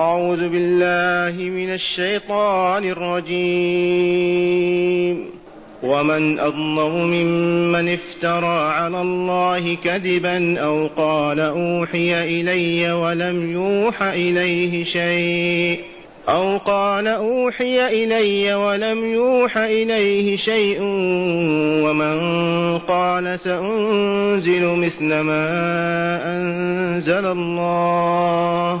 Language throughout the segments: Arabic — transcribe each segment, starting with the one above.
أعوذ بالله من الشيطان الرجيم. ومن أظلم ممن افترى على الله كذبا أو قال أوحي إلي ولم يوح إليه شيء. أو قال أوحي إلي ولم يوح إليه شيء. ومن قال سأنزل مثل ما أنزل الله.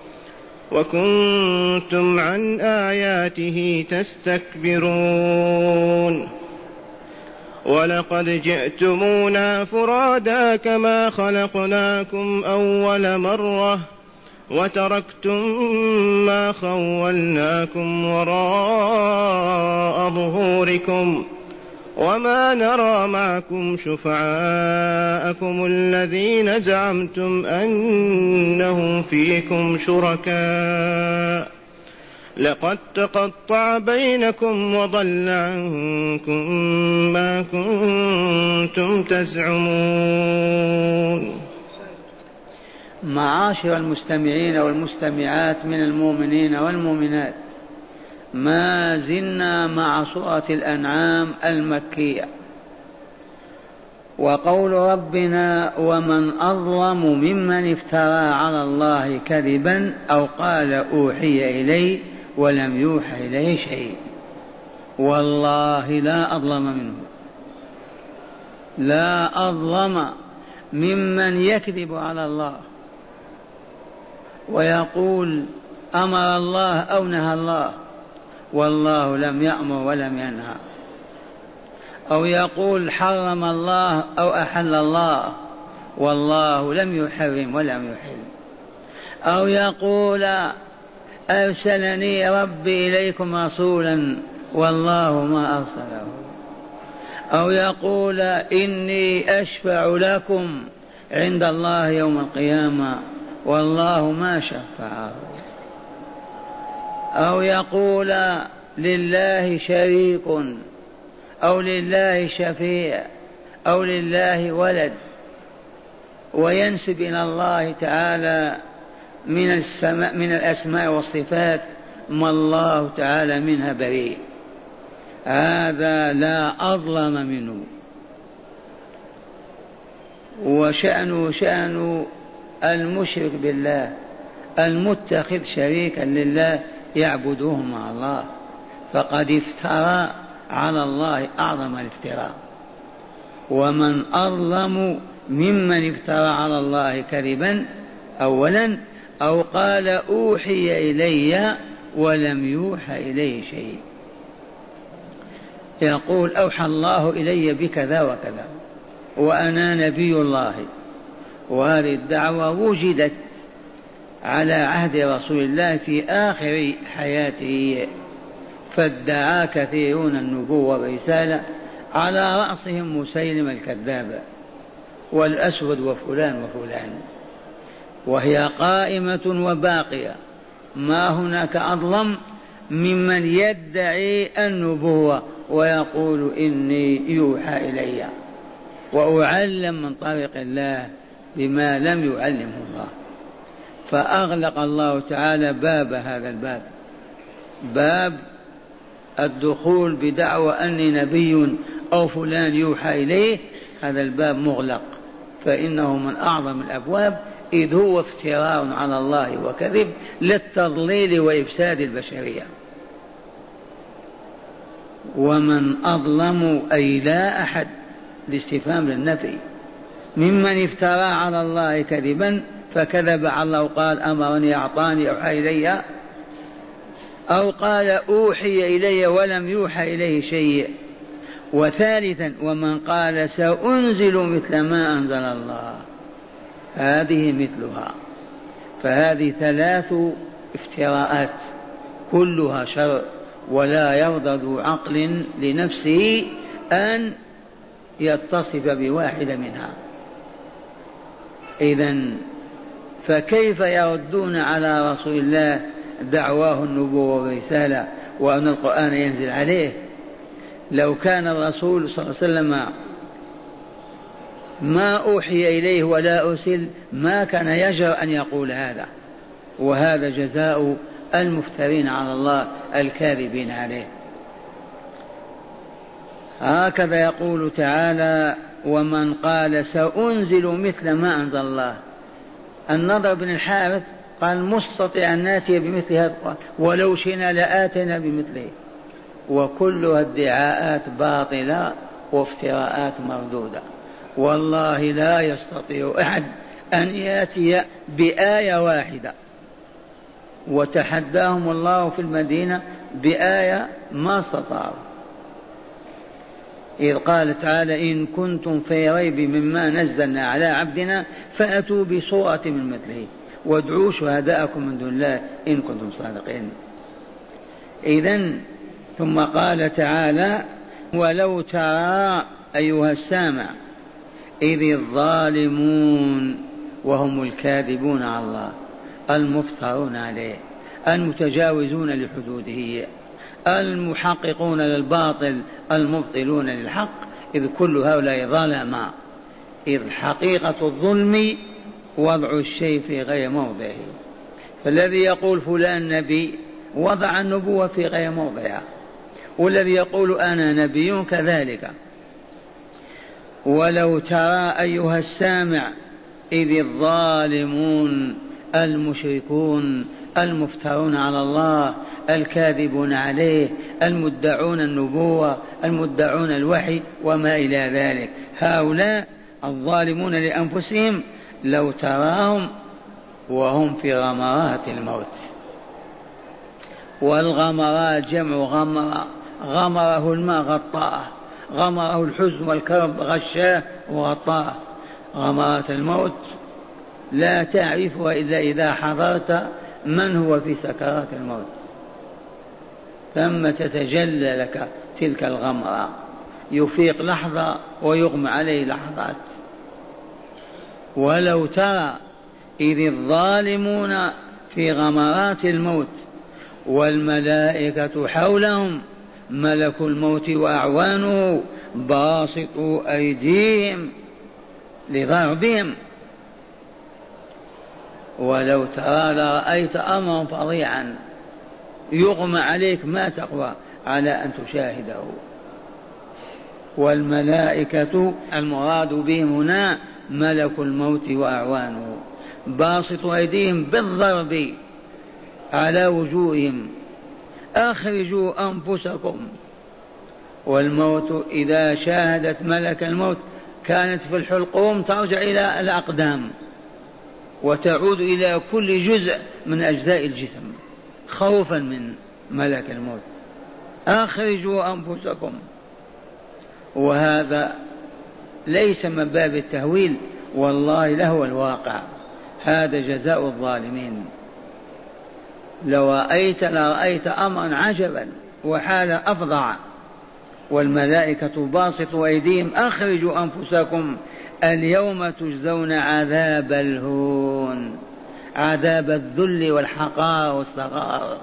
وكنتم عن آياته تستكبرون. ولقد جئتمونا فرادا كما خلقناكم أول مرة وتركتم ما خولناكم وراء ظهوركم. وما نرى معكم شفعاءكم الذين زعمتم أنهم فيكم شركاء. لقد تقطع بينكم وضل عنكم ما كنتم تزعمون. معاشر المستمعين والمستمعات من المؤمنين والمؤمنات. ما زلنا مع سورة الأنعام المكية. وقول ربنا ومن أظلم ممن افترى على الله كذبا أو قال أوحي إلي ولم يوحى إليه شيء. والله لا أظلم منه. لا أظلم ممن يكذب على الله. ويقول أمر الله أو نهى الله. والله لم يأمر ولم ينهى. أو يقول حرم الله أو أحل الله والله لم يحرم ولم يحل. أو يقول أرسلني ربي إليكم رسولا والله ما أرسله. أو يقول إني أشفع لكم عند الله يوم القيامة والله ما شفعه. أو يقول لله شريك أو لله شفيع أو لله ولد وينسب إلى الله تعالى من السماء من الأسماء والصفات ما الله تعالى منها بريء. هذا لا أظلم منه. وشأنه شأن المشرك بالله المتخذ شريكا لله يعبدوه مع الله. فقد افترى على الله أعظم الافتراء. ومن أظلم ممن افترى على الله كذبا اولا أو قال أوحي إلي ولم يوحى إليه شيء. يقول أوحى الله إلي بكذا وكذا وأنا نبي الله. وهذه الدعوة وجدت على عهد رسول الله في آخر حياته. فادعى كثيرون النبوة والرسالة على رأسهم مسيلم الكذاب والأسود وفلان وفلان وهي قائمة وباقية. ما هناك أظلم ممن يدعي النبوة ويقول إني يوحى إلي وأعلم من طريق الله بما لم يعلمه الله. فأغلق الله تعالى باب هذا الباب. باب الدخول بدعوى أني نبي أو فلان يوحى إليه. هذا الباب مغلق. فإنه من أعظم الأبواب. إذ هو افتراء على الله وكذب للتضليل وإفساد البشرية. ومن أظلم أي لا أحد لاستفهام للنفي. ممن افترى على الله كذبا فكذب على الله وقال أمرني أعطاني اوحى إلي أو قال أوحي إلي ولم يوحى إليه شيء. وثالثا ومن قال سأنزل مثل ما أنزل الله. هذه مثلها. فهذه ثلاث افتراءات. كلها شر ولا يرضى ذو عقل لنفسه أن يتصف بواحدة منها. إذا فكيف يردون على رسول الله دعواه النبوة والرسالة وأن القرآن ينزل عليه؟ لو كان الرسول صلى الله عليه وسلم ما أوحي إليه ولا أرسل ما كان يجر أن يقول هذا وهذا جزاء المفترين على الله الكاذبين عليه. هكذا يقول تعالى ومن قال سأنزل مثل ما أنزل الله النضر بن الحارث قال مستطيع أن نأتي بمثل هذا القرآن ولو شئنا لآتنا بمثله. وكلها ادعاءات باطلة وافتراءات مردودة. والله لا يستطيع أحد أن يأتي بآية واحدة. وتحداهم الله في المدينة بآية ما استطاعوا. إذ قال تعالى إن كنتم في ريب مما نزلنا على عبدنا فأتوا بصورة من مثله. وادعوا شهداءكم من دون الله إن كنتم صادقين. إذا ثم قال تعالى ولو ترى أيها السامع إذ الظالمون وهم الكاذبون على الله المفترون عليه المتجاوزون لحدوده. المحققون للباطل المبطلون للحق إذ كل هؤلاء ظلما. إذ حقيقة الظلم وضع الشيء في غير موضعه. فالذي يقول فلان نبي وضع النبوة في غير موضعها. والذي يقول أنا نبي كذلك. ولو ترى أيها السامع إذ الظالمون المشركون المفترون على الله الكاذبون عليه المدعون النبوة المدعون الوحي وما إلى ذلك. هؤلاء الظالمون لأنفسهم لو تراهم وهم في غمرات الموت. والغمرات جمع غمرة غمره الماء غطاه غمره الحزن والكرب غشاه وغطاه غمرات الموت لا تعرفها إلا إذا حضرت من هو في سكرات الموت؟ ثم تتجلى لك تلك الغمرة. يفيق لحظة ويغمى عليه لحظات. ولو ترى إذ الظالمون في غمرات الموت والملائكة حولهم ملك الموت وأعوانه باسطوا أيديهم لضربهم. ولو ترى لرأيت أمرا فظيعا. يغمى عليك ما تقوى على أن تشاهده. والملائكة المراد بهم هنا ملك الموت وأعوانه. باسط أيديهم بالضرب على وجوههم. أخرجوا أنفسكم. والموت إذا شاهدت ملك الموت كانت في الحلقوم ترجع إلى الأقدام. وتعود إلى كل جزء من أجزاء الجسم خوفا من ملك الموت. أخرجوا أنفسكم. وهذا ليس من باب التهويل والله لهو الواقع. هذا جزاء الظالمين. لو رأيت لرأيت أمرا عجبا وحال أفظع. والملائكة باسطوا أيديهم أخرجوا أنفسكم. اليوم تجزون عذاب الهون عذاب الذل والحقار والصغار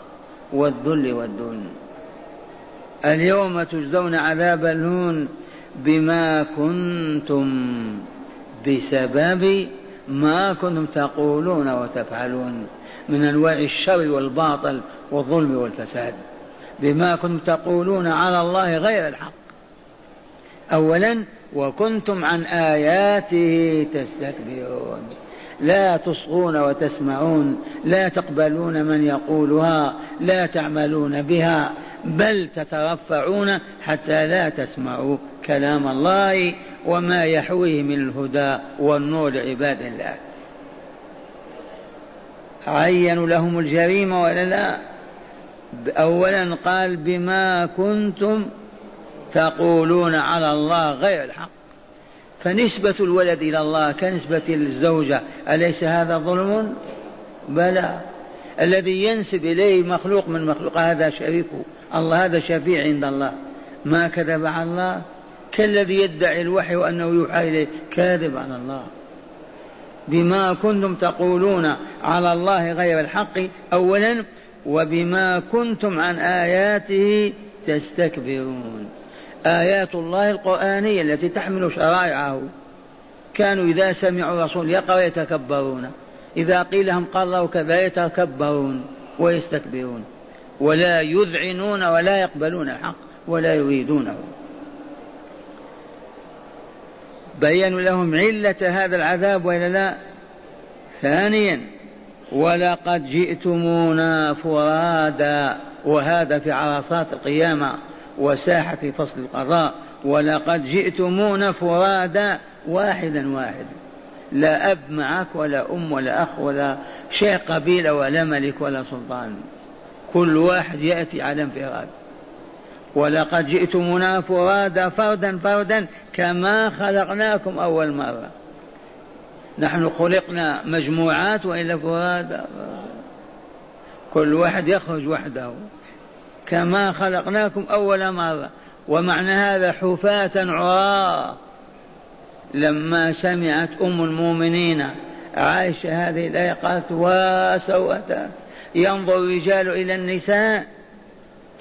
والذل والدون اليوم تجزون عذاب الهون بما كنتم بسبب ما كنتم تقولون وتفعلون من أنواع الشر والباطل والظلم والفساد. بما كنتم تقولون على الله غير الحق. اولا وكنتم عن آياته تستكبرون. لا تصغون وتسمعون لا تقبلون من يقولها لا تعملون بها بل تترفعون حتى لا تسمعوا كلام الله وما يحويه من الهدى والنور لعباد الله. عينوا لهم الجريمة ولا لا؟ اولا قال بما كنتم تقولون على الله غير الحق. فنسبة الولد إلى الله كنسبة الزوجة أليس هذا ظلم؟ بلى. الذي ينسب إليه مخلوق من مخلوق هذا شريكه الله هذا شفيع عند الله. ما كذب على الله؟ كالذي يدعي الوحي وأنه يوحى إليه كاذب على الله. بما كنتم تقولون على الله غير الحق أولا وبما كنتم عن آياته تستكبرون. آيات الله القرآنية التي تحمل شرائعه. كانوا إذا سمعوا الرسول يقرأ يتكبرون إذا قيل لهم الله كذا يتكبرون ويستكبرون. ولا يذعنون ولا يقبلون الحق ولا يريدونه. بينوا لهم علة هذا العذاب وإلا لا؟ ثانيا ولقد جئتمونا فرادا وهذا في عرصات القيامة. وساحة في فصل القضاء ولقد جئتمونا فرادا واحدا واحدا. لا أب معك ولا أم ولا أخ ولا شيء قبيلة ولا ملك ولا سلطان. كل واحد يأتي على انفراد. ولقد جئتمونا فرادا فردا فردا كما خلقناكم أول مرة. نحن خلقنا مجموعات وإلا فرادا كل واحد يخرج وحده. كما خلقناكم أول مرة. ومعنى هذا حفاة عراة لما سمعت أم المؤمنين عائشة هذه الآية قالت وسوءة ينظر الرجال إلى النساء.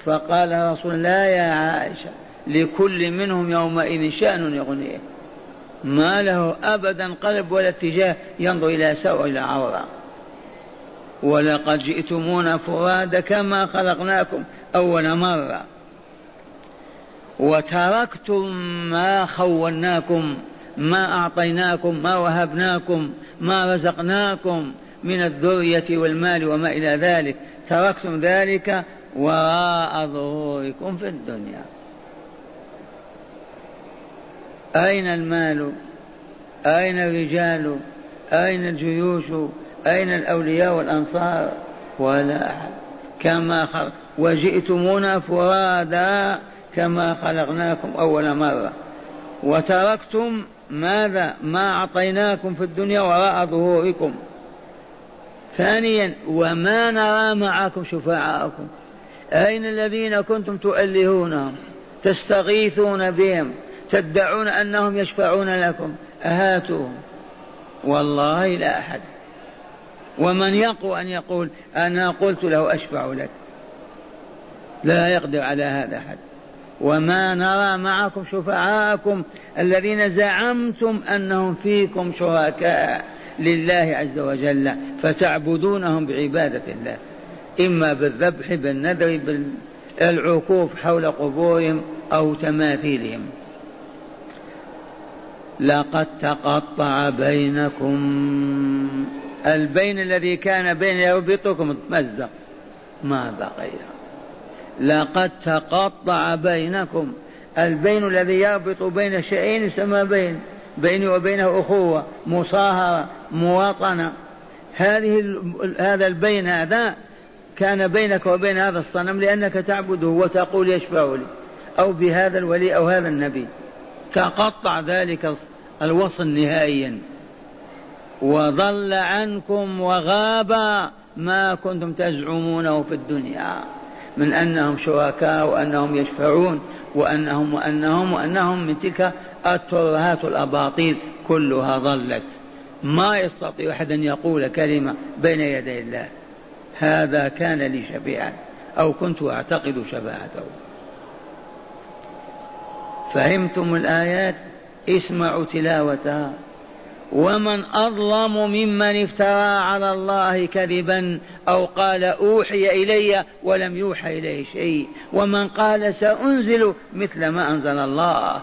فقال رسول الله يا عائشة لكل منهم يومئذ شأن يغنيه. ما له أبدا قلب ولا اتجاه ينظر إلى سوء إلى عورة ولقد جئتمونا فراد كما خلقناكم. أول مرة. وتركتم ما خولناكم ما أعطيناكم ما وهبناكم ما رزقناكم من الذرية والمال وما إلى ذلك. تركتم ذلك وراء ظهوركم في الدنيا. أين المال؟ أين الرجال؟ أين الجيوش؟ أين الأولياء والأنصار؟ ولا أحد. كما خلق وجئتمونا فرادا كما خلقناكم أول مرة. وتركتم ماذا؟ ما أعطيناكم في الدنيا وراء ظهوركم. ثانيا وما نرى معكم شفعاءكم. أين الذين كنتم تؤلهونهم تستغيثون بهم تدعون أنهم يشفعون لكم. أهاتوهم والله لا أحد. ومن يقوى أن يقول أنا قلت له أشفع لك. لا يقدر على هذا أحد. وما نرى معكم شفعاءكم الذين زعمتم أنهم فيكم شركاء لله عز وجل فتعبدونهم بعبادة الله. إما بالذبح بالنذر بالعكوف حول قبورهم أو تماثيلهم. لقد تقطع بينكم البين الذي كان بين يربطكم تمزق ما بقي. لقد تقطع بينكم. البين الذي يربط بين شيئين يسمى بين. بيني وبينه أخوة مصاهرة مواطنة. هذه هذا البين هذا كان بينك وبين هذا الصنم لأنك تعبده وتقول يشفع لي. أو بهذا الولي أو هذا النبي. تقطع ذلك الوصل نهائيا. وضل عنكم وغاب ما كنتم تزعمونه في الدنيا. من أنهم شركاء وأنهم يشفعون وأنهم وأنهم وأنهم من تلك الترهات الأباطيل كلها ضلت. ما يستطيع أحد أن يقول كلمة بين يدي الله. هذا كان لي شفيعا أو كنت أعتقد شفاعته فهمتم الآيات؟ اسمعوا تلاوتها. ومن أظلم ممن افترى على الله كذبا أو قال أوحي إلي ولم يوحى إليه شيء. ومن قال سأنزل مثل ما أنزل الله.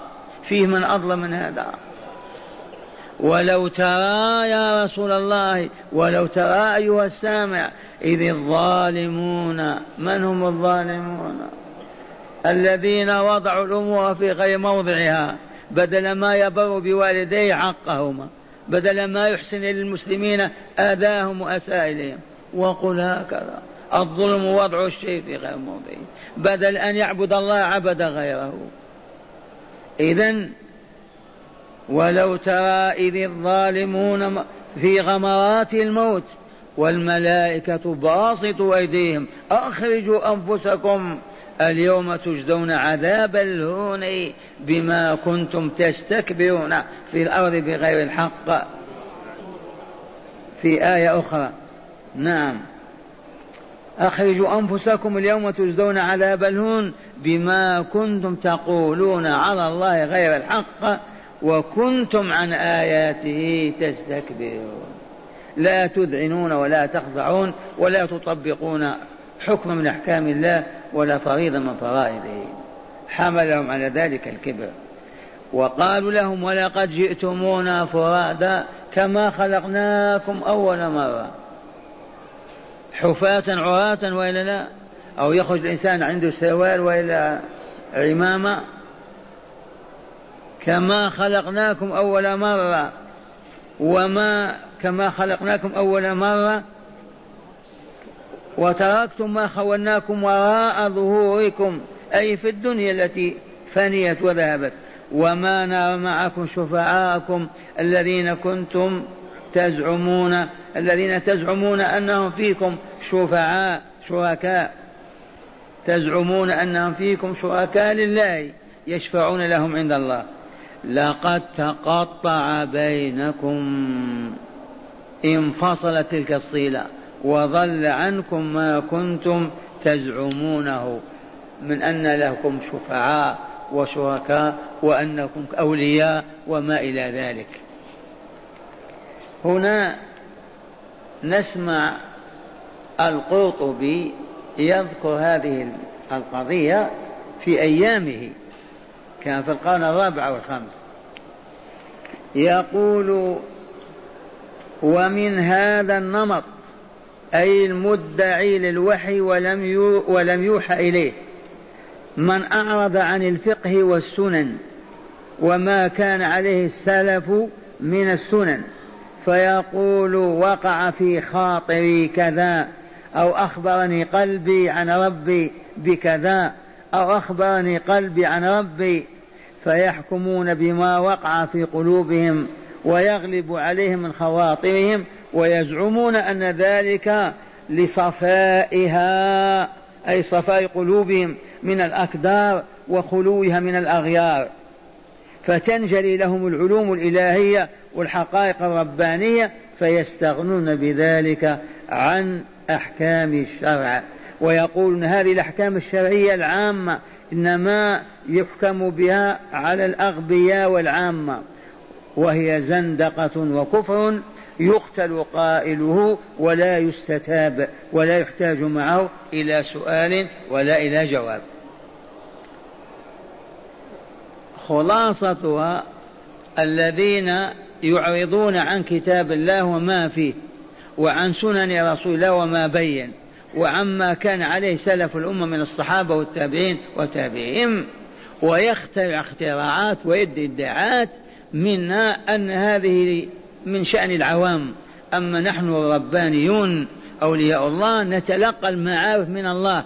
فيه من أظلم من هذا. ولو ترى يا رسول الله ولو ترى أيها السامع إذ الظالمون من هم الظالمون؟ الذين وضعوا الأمور في غير موضعها بدل ما يبر بوالديه عقهما بدل ما يحسن للمسلمين آذاهم وأساء إليهم وقل هكذا. الظلم وضع الشيء في غير موضعه. بدل أن يعبد الله عبد غيره. إذا ولو ترى إذ الظالمون في غمرات الموت والملائكة باسطوا أيديهم أخرجوا أنفسكم اليوم تجزون عذاب الهون بما كنتم تستكبرون في الأرض بغير الحق. في آية أخرى. نعم. أخرجوا أنفسكم اليوم تجزون عذاب الهون بما كنتم تقولون على الله غير الحق وكنتم عن آياته تستكبرون. لا تذعنون ولا تخضعون ولا تطبقون حكم من أحكام الله ولا فريضة من فرائضه. حملهم على ذلك الكبر. وقالوا لهم ولقد جئتمونا فرادا كما خلقناكم أول مرة. حفاة عراة وإلا لا؟ أو يخرج الإنسان عنده سوال وإلا عمامة؟ كما خلقناكم أول مرة. وما كما خلقناكم أول مرة وتركتم ما خولناكم وراء ظهوركم أي في الدنيا التي فنيت وذهبت. وما نرى معكم شفعاءكم الذين كنتم تزعمون الذين تزعمون أنهم فيكم شفعاء شركاء. تزعمون أنهم فيكم شركاء لله يشفعون لهم عند الله. لقد تقطع بينكم انفصلت تلك الصله وضل عنكم ما كنتم تزعمونه من أن لكم شفعاء وشركاء وأنكم أولياء وما إلى ذلك. هنا نسمع القرطبي يذكر هذه القضية في أيامه كان في القرن الرابع والخامس. يقول ومن هذا النمط أي المدعي للوحي ولم ولم يوحى إليه. من أعرض عن الفقه والسنن وما كان عليه السلف من السنن فيقول وقع في خاطري كذا أو أخبرني قلبي عن ربي بكذا أو أخبرني قلبي عن ربي فيحكمون بما وقع في قلوبهم ويغلب عليهم من خواطرهم ويزعمون أن ذلك لصفائها أي صفاء قلوبهم من الأكدار وخلوها من الأغيار. فتنجلي لهم العلوم الإلهية والحقائق الربانية فيستغنون بذلك عن أحكام الشرع. ويقولون هذه الأحكام الشرعية العامة إنما يحكم بها على الأغبياء والعامة وهي زندقة وكفر يقتل قائله ولا يستتاب ولا يحتاج معه إلى سؤال ولا إلى جواب. خلاصتها الذين يعرضون عن كتاب الله وما فيه وعن سنن رسول الله وما بين وعما كان عليه سلف الأمة من الصحابة والتابعين وتابعهم ويخترع اختراعات ويدي ادعاءات منا أن هذه من شأن العوام. أما نحن الربانيون أولياء الله نتلقى المعارف من الله.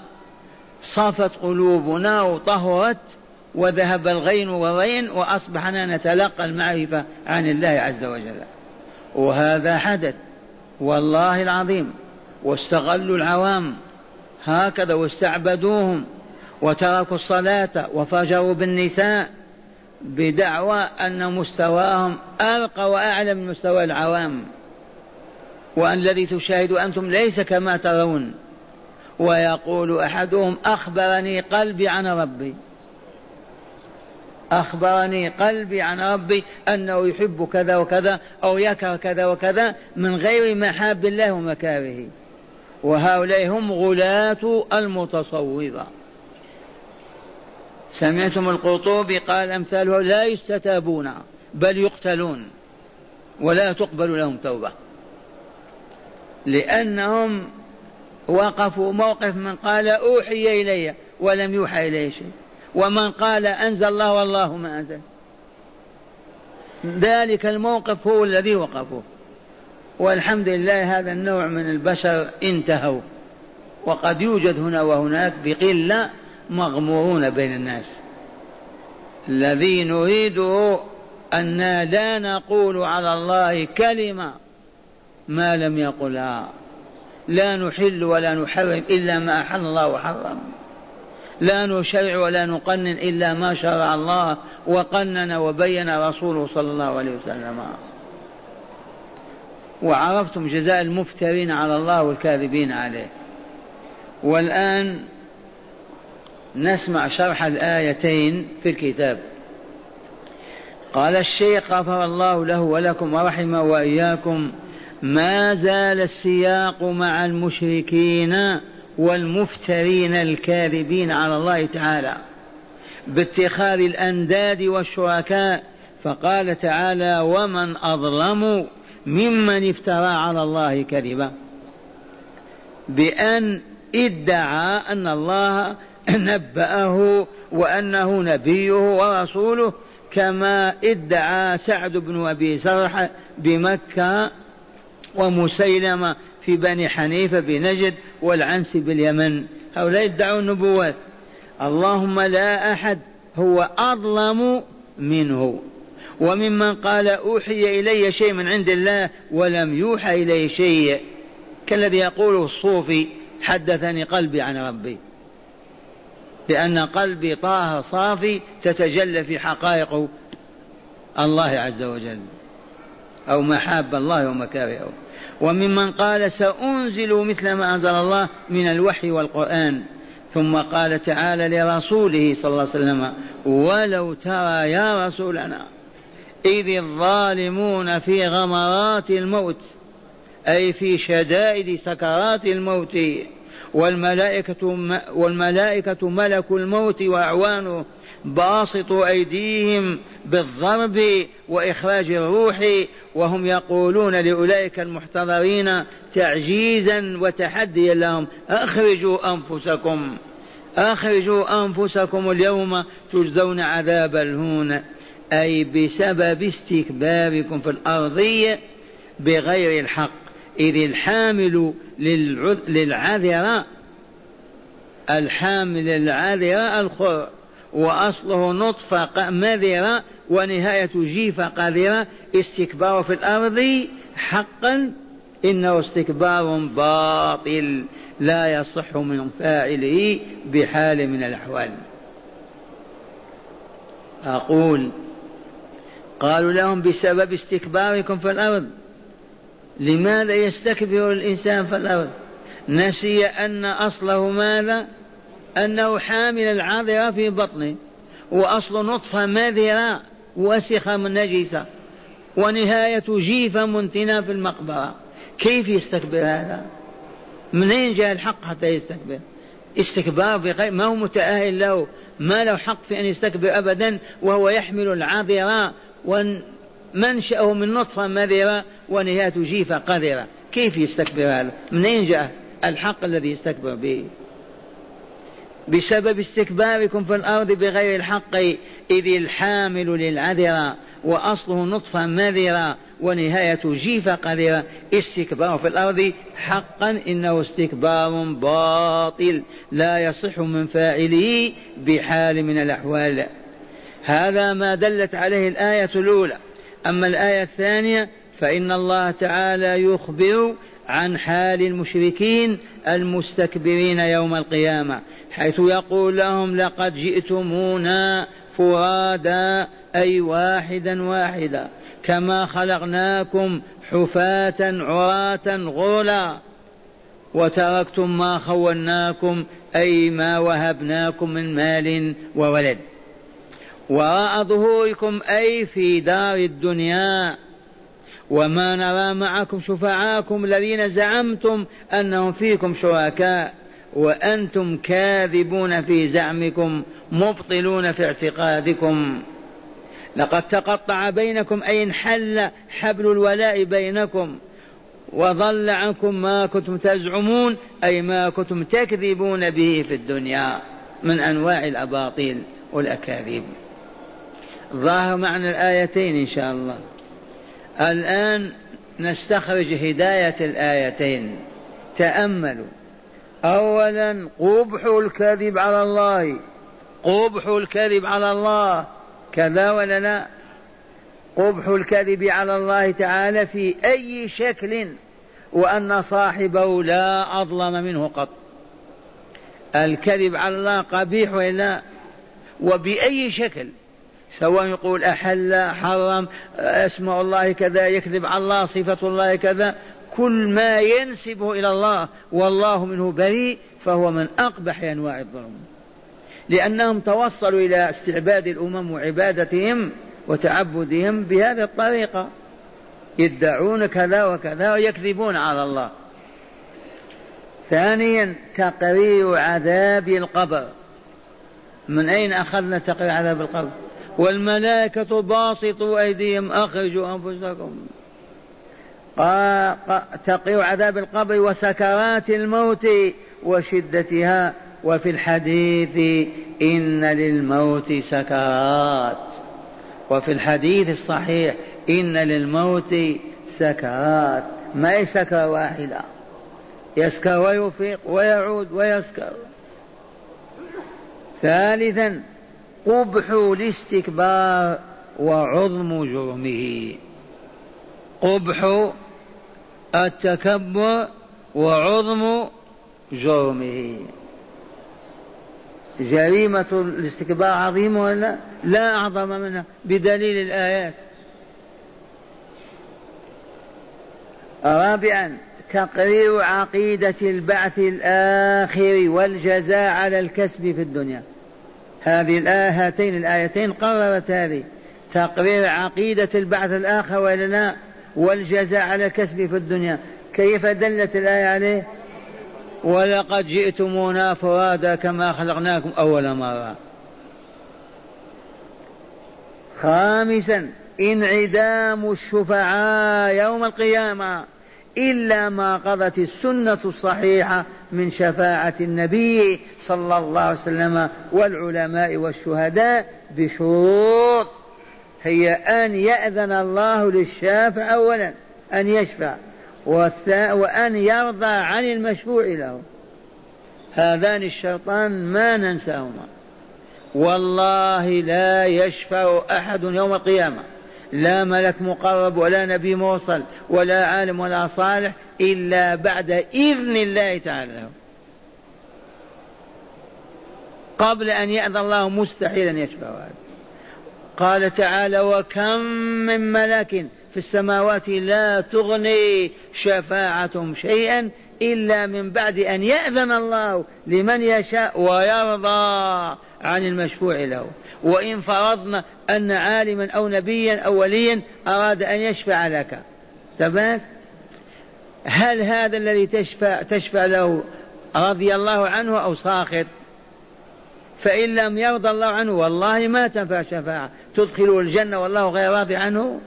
صافت قلوبنا وطهرت وذهب الغين والرين وأصبحنا نتلقى المعرفة عن الله عز وجل. وهذا حدث. والله العظيم. واستغلوا العوام. هكذا واستعبدوهم. وتركوا الصلاة وفجروا بالنساء. بدعوى أن مستواهم أرقى وأعلى من مستوى العوام وأن الذي تشاهد أنتم ليس كما ترون. ويقول أحدهم أخبرني قلبي عن ربي. أخبرني قلبي عن ربي أنه يحب كذا وكذا أو يكره كذا وكذا من غير محاب الله ومكاره. وهؤلاء هم غلاة المتصوفة سمعتم القرطبي قال أمثاله لا يستتابون بل يقتلون ولا تقبل لهم توبة. لأنهم وقفوا موقف من قال أوحي إلي ولم يوحى إليه شيء. ومن قال أنزل الله والله ما أنزل. ذلك الموقف هو الذي وقفوا والحمد لله هذا النوع من البشر انتهوا. وقد يوجد هنا وهناك بقلة مغمورون بين الناس. الذي نريده أن لا نقول على الله كلمة ما لم يقلها. لا نحل ولا نحرم إلا ما أحل الله وحرم. لا نشرع ولا نقنن إلا ما شرع الله وقنن وبين رسوله صلى الله عليه وسلم. وعرفتم جزاء المفترين على الله والكاذبين عليه. والآن نسمع شرح الآيتين في الكتاب. قال الشيخ غفر الله له ولكم ورحمه وإياكم ما زال السياق مع المشركين والمفترين الكاذبين على الله تعالى باتخاذ الأنداد والشركاء. فقال تعالى ومن أظلم ممن افترى على الله كذبا. بأن ادعى أن الله نبأه وأنه نبيه ورسوله كما ادعى سعد بن أبي سرح بمكة ومسيلمة في بني حنيفة بنجد والعنس باليمن. هؤلاء ادعوا النبوات. اللهم لا أحد هو أظلم منه. وممن قال أوحي إلي شيء من عند الله ولم يوحى إلي شيء. كالذي يقول الصوفي حدثني قلبي عن ربي. لأن قلبي طه صافي تتجلى في حقائق الله عز وجل أو محاب الله ومكارهه وممن قال سأنزل مثل ما أنزل الله من الوحي والقرآن ثم قال تعالى لرسوله صلى الله عليه وسلم ولو ترى يا رسولنا إذ الظالمون في غمرات الموت أي في شدائد سكرات الموت والملائكة والملائكة ملك الموت وأعوانه باسطوا أيديهم بالضرب وإخراج الروح وهم يقولون لأولئك المحتضرين تعجيزا وتحديا لهم أخرجوا أنفسكم أخرجوا أنفسكم اليوم تجزون عذاب الهون أي بسبب استكباركم في الأرضية بغير الحق. إذ الحامل للعذرة الحامل للعذرة الخر وأصله نطفة مذرة ونهاية جيفة قذرة استكبار في الأرض حقا إنه استكبار باطل لا يصح من فاعله بحال من الأحوال. أقول قالوا لهم بسبب استكباركم في الأرض. لماذا يستكبر الإنسان في الأرض نسي أن أصله ماذا؟ أنه حامل العذرة في بطنه وأصل نطفة مذرة وسخة من نجسة ونهاية جيفة منتنة في المقبرة. كيف يستكبر هذا؟ منين جاء الحق حتى يستكبر؟ استكبار بغير ما هو متأهل له ما له حق في أن يستكبر أبدا وهو يحمل العذرة ومنشأه من نطفة مذرة ونهاية جيفة قذرة. كيف يستكبر هذا؟ منين جاء الحق الذي يستكبر به؟ بسبب استكباركم في الأرض بغير الحق إذ الحامل للعذرة وأصله نطفة مذرة ونهاية جيفة قذرة. استكبار في الأرض حقا إنه استكبار باطل لا يصح من فاعله بحال من الأحوال. هذا ما دلت عليه الآية الأولى. أما الآية الثانية فإن الله تعالى يخبر عن حال المشركين المستكبرين يوم القيامة حيث يقول لهم لقد جئتمونا فرادا أي واحدا واحدا كما خلقناكم حفاة عراة غولا وتركتم ما خولناكم أي ما وهبناكم من مال وولد. وراء ظهوركم أي في دار الدنيا وما نرى معكم شفعاءكم الذين زعمتم أنهم فيكم شركاء وأنتم كاذبون في زعمكم مبطلون في اعتقادكم لقد تقطع بينكم أي انحل حبل الولاء بينكم وضل عنكم ما كنتم تزعمون أي ما كنتم تكذبون به في الدنيا من أنواع الأباطيل والأكاذيب. ظاهر معنى الآيتين إن شاء الله. الآن نستخرج هداية الآيتين. تأملوا. أولا قبح الكذب على الله. قبح الكذب على الله. كذا ولا لا؟ قبح الكذب على الله تعالى في أي شكل وأن صاحبه لا أظلم منه قط. الكذب على الله قبيح وإلا وبأي شكل؟ سواء يقول أحل حرم اسم الله كذا يكذب على الله صفة الله كذا كل ما ينسبه إلى الله والله منه بريء فهو من أقبح أنواع الظلم. لأنهم توصلوا إلى استعباد الأمم وعبادتهم وتعبدهم بهذه الطريقة. يدعون كذا وكذا ويكذبون على الله. ثانيا تقرير عذاب القبر. من أين أخذنا تقرير عذاب القبر؟ والملائكة باسطوا أيديهم أخرجوا أنفسكم. تقرير عذاب القبر وسكرات الموت وشدتها وفي الحديث إن للموت سكرات. وفي الحديث الصحيح إن للموت سكرات. ما هي سكرة واحدة؟ يسكر ويفيق ويعود ويسكر. ثالثا قبح الاستكبار وعظم جرمه. قبح التكبر وعظم جرمه. جريمة الاستكبار عظيمة ولا لا؟ أعظم منها بدليل الآيات. رابعا تقرير عقيدة البعث الآخر والجزاء على الكسب في الدنيا. هذه الآية هاتين الآيتين قررت هذه تقرير عقيدة البعث الآخر ولا لا والجزاء على الكسب في الدنيا. كيف دلت الآية عليه؟ ولقد جئتمونا فرادا كما خلقناكم أول مرة. خامسا انعدام الشفعاء يوم القيامة إلا ما قضت السنة الصحيحة. من شفاعة النبي صلى الله عليه وسلم والعلماء والشهداء بشروط. هي أن يأذن الله للشافع أولا أن يشفع وأن يرضى عن المشفوع له. هذان الشرطان ما ننساهما. والله لا يشفع أحد يوم القيامة. لا ملك مقرب ولا نبي موصل ولا عالم ولا صالح إلا بعد إذن الله تعالى. قبل أن يأذن الله مستحيل أن يشفع. هذا قال تعالى وكم من ملك في السماوات لا تغني شفاعتهم شيئا إلا من بعد أن يأذن الله لمن يشاء ويرضى. عن المشفوع له. وإن فرضنا أن عالما أو نبيا أو وليا أراد أن يشفع لك. تمام؟ هل هذا الذي تشفع تشفع له رضي الله عنه أو ساخط؟ فإن لم يرضى الله عنه والله ما تنفع شفاعة. تدخله الجنة والله غير راضي عنه؟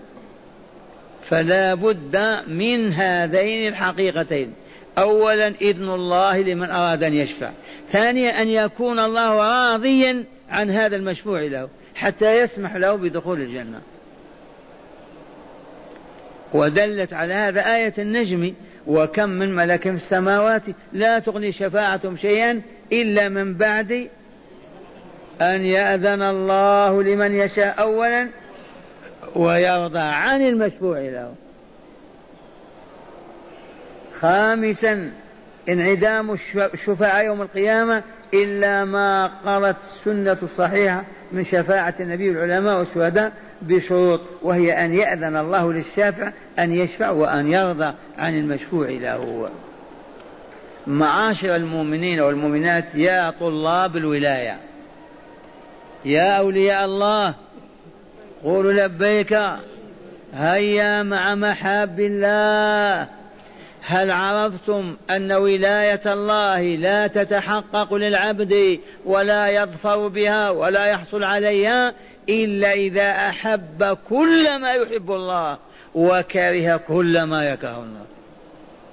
فلا بد من هذين الحقيقتين. أولا إذن الله لمن أراد أن يشفع. ثانيا أن يكون الله راضيا عن هذا المشفوع له حتى يسمح له بدخول الجنة. ودلت على هذا آية النجم وكم من ملك في السماوات لا تغني شفاعتهم شيئا إلا من بعد أن يأذن الله لمن يشاء أولا ويرضى عن المشفوع له. خامسا انعدام الشفعاء يوم القيامة إلا ما قرت السنة الصحيحة من شفاعة النبي العلماء والشهداء بشروط وهي أن يأذن الله للشافع أن يشفع وأن يرضى عن المشفوع له. معاشر المؤمنين والمؤمنات يا طلاب الولاية يا أولياء الله قولوا لبيك هيا مع محاب الله. هل عرفتم أن ولاية الله لا تتحقق للعبد ولا يظفر بها ولا يحصل عليها إلا إذا أحب كل ما يحب الله وكره كل ما يكره الله؟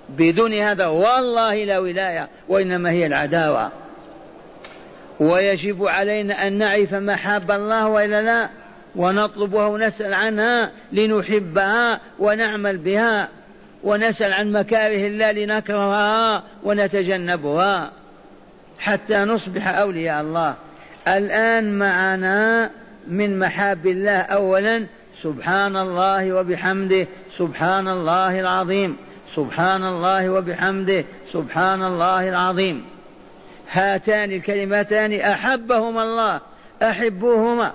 بدون هذا والله لا ولاية وإنما هي العداوة. ويجب علينا أن نعرف محاب الله وإلا لا ونطلبها ونسأل عنها لنحبها ونعمل بها. ونسأل عن مكاره الله لنكرهها ونتجنبها حتى نصبح أولياء الله. الآن معنا من محاب الله أولا سبحان الله وبحمده سبحان الله العظيم سبحان الله وبحمده سبحان الله العظيم. هاتان الكلمتان أحبهما الله أحبوهما.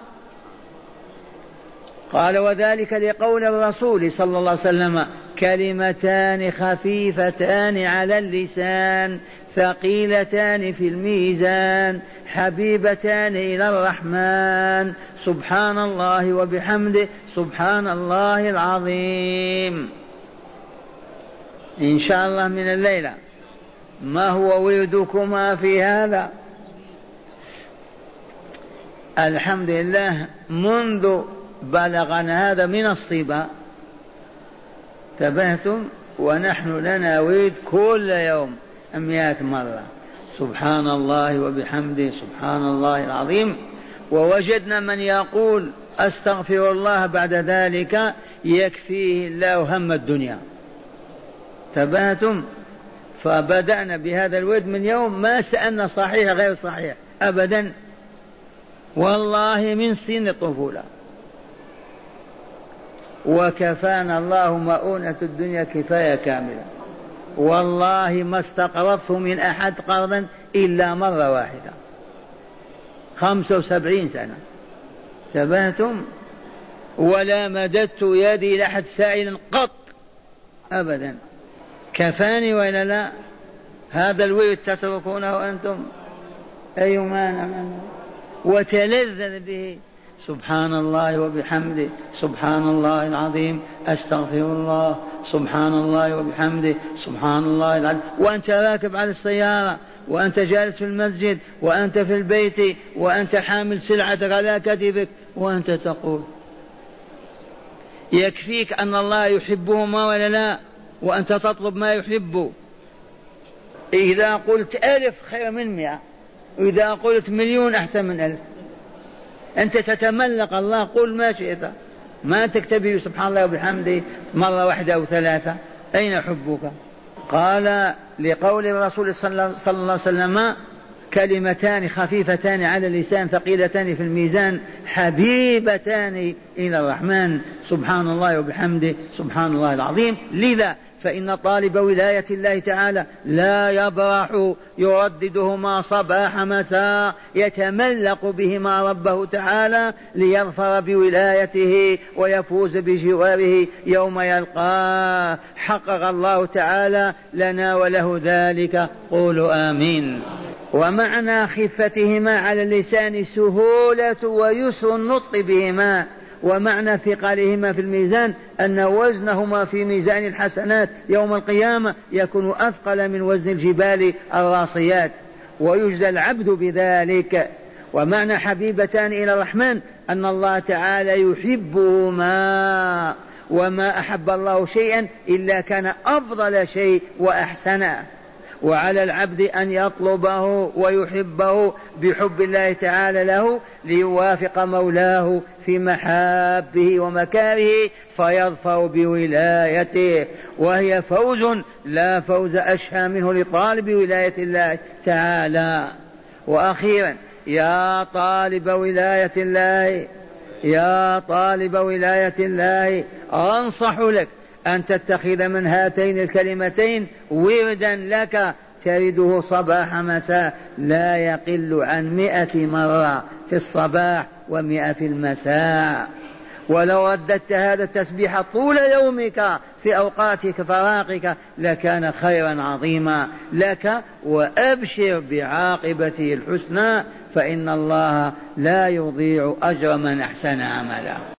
قال وذلك لقول الرسول صلى الله عليه وسلم كلمتان خفيفتان على اللسان ثقيلتان في الميزان حبيبتان إلى الرحمن. سبحان الله وبحمده سبحان الله العظيم. إن شاء الله من الليلة. ما هو وردكما في هذا؟ الحمد لله منذ بلغنا هذا من الصبا تبهتم ونحن لنا ورد كل يوم مئة مرة. سبحان الله وبحمده سبحان الله العظيم. ووجدنا من يقول أستغفر الله بعد ذلك يكفيه الله هم الدنيا. تبهتم؟ فبدأنا بهذا الورد من يوم ما سألنا صحيح غير صحيح. أبدا. والله من سن الطفولة وكفانا الله مؤونة الدنيا كفاية كاملة. والله ما استقرضت من أحد قرضا إلا مرة واحدة. خمسة وسبعين سنة. تبهتم ولا مددت يدي لأحد سائل قط. أبدا. كفاني وإلا لا؟ هذا الورد تتركونه أنتم؟ أيما أنا وتلذذ به. سبحان الله وبحمده. سبحان الله العظيم. استغفر الله سبحان الله وبحمده. سبحان الله العظيم. وأنت راكب على السيارة. وأنت جالس في المسجد. وأنت في البيت. وأنت حامل سلعتك على كتفك. وأنت تقول يكفيك أن الله يحبهما ولا لا وأنت تطلب ما يحب إذا قلت ألف خير من مئه واذا قلت مليون أحسن من ألف. أنت تتملق الله قل ما شئت. ما تكتبه سبحان الله وبحمده مرة واحدة أو ثلاثة. أين حبك؟ قال لقول الرسول صلى الله عليه وسلم كلمتان خفيفتان على اللسان ثقيلتان في الميزان حبيبتان إلى الرحمن. سبحان الله وبحمده سبحان الله العظيم. لذا فإن طالب ولاية الله تعالى لا يبرح يرددهما صباح مساء يتملق بهما ربه تعالى ليظفر بولايته ويفوز بجواره يوم يلقاه حقق الله تعالى لنا وله ذلك. قولوا آمين. ومعنى خفتهما على اللسان سهولة ويسر النطق بهما. ومعنى ثقلهما في الميزان أن وزنهما في ميزان الحسنات يوم القيامة يكون أثقل من وزن الجبال الراسيات ويجزى العبد بذلك. ومعنى حبيبتان إلى الرحمن أن الله تعالى يحبهما وما أحب الله شيئا إلا كان أفضل شيء وأحسنه. وعلى العبد أن يطلبه ويحبه بحب الله تعالى له ليوافق مولاه في محابه ومكاره فيظفر بولايته. وهي فوز لا فوز أشهى منه لطالب ولاية الله تعالى. وأخيرا يا طالب ولاية الله يا طالب ولاية الله أنصح لك أن تتخذ من هاتين الكلمتين وردا لك ترده صباح مساء لا يقل عن مئة مرة في الصباح ومئة في المساء. ولو رددت هذا التسبيح طول يومك في أوقاتك فراقك لكان خيرا عظيما لك وأبشر بعاقبته الحسنى فإن الله لا يضيع أجر من أحسن عملا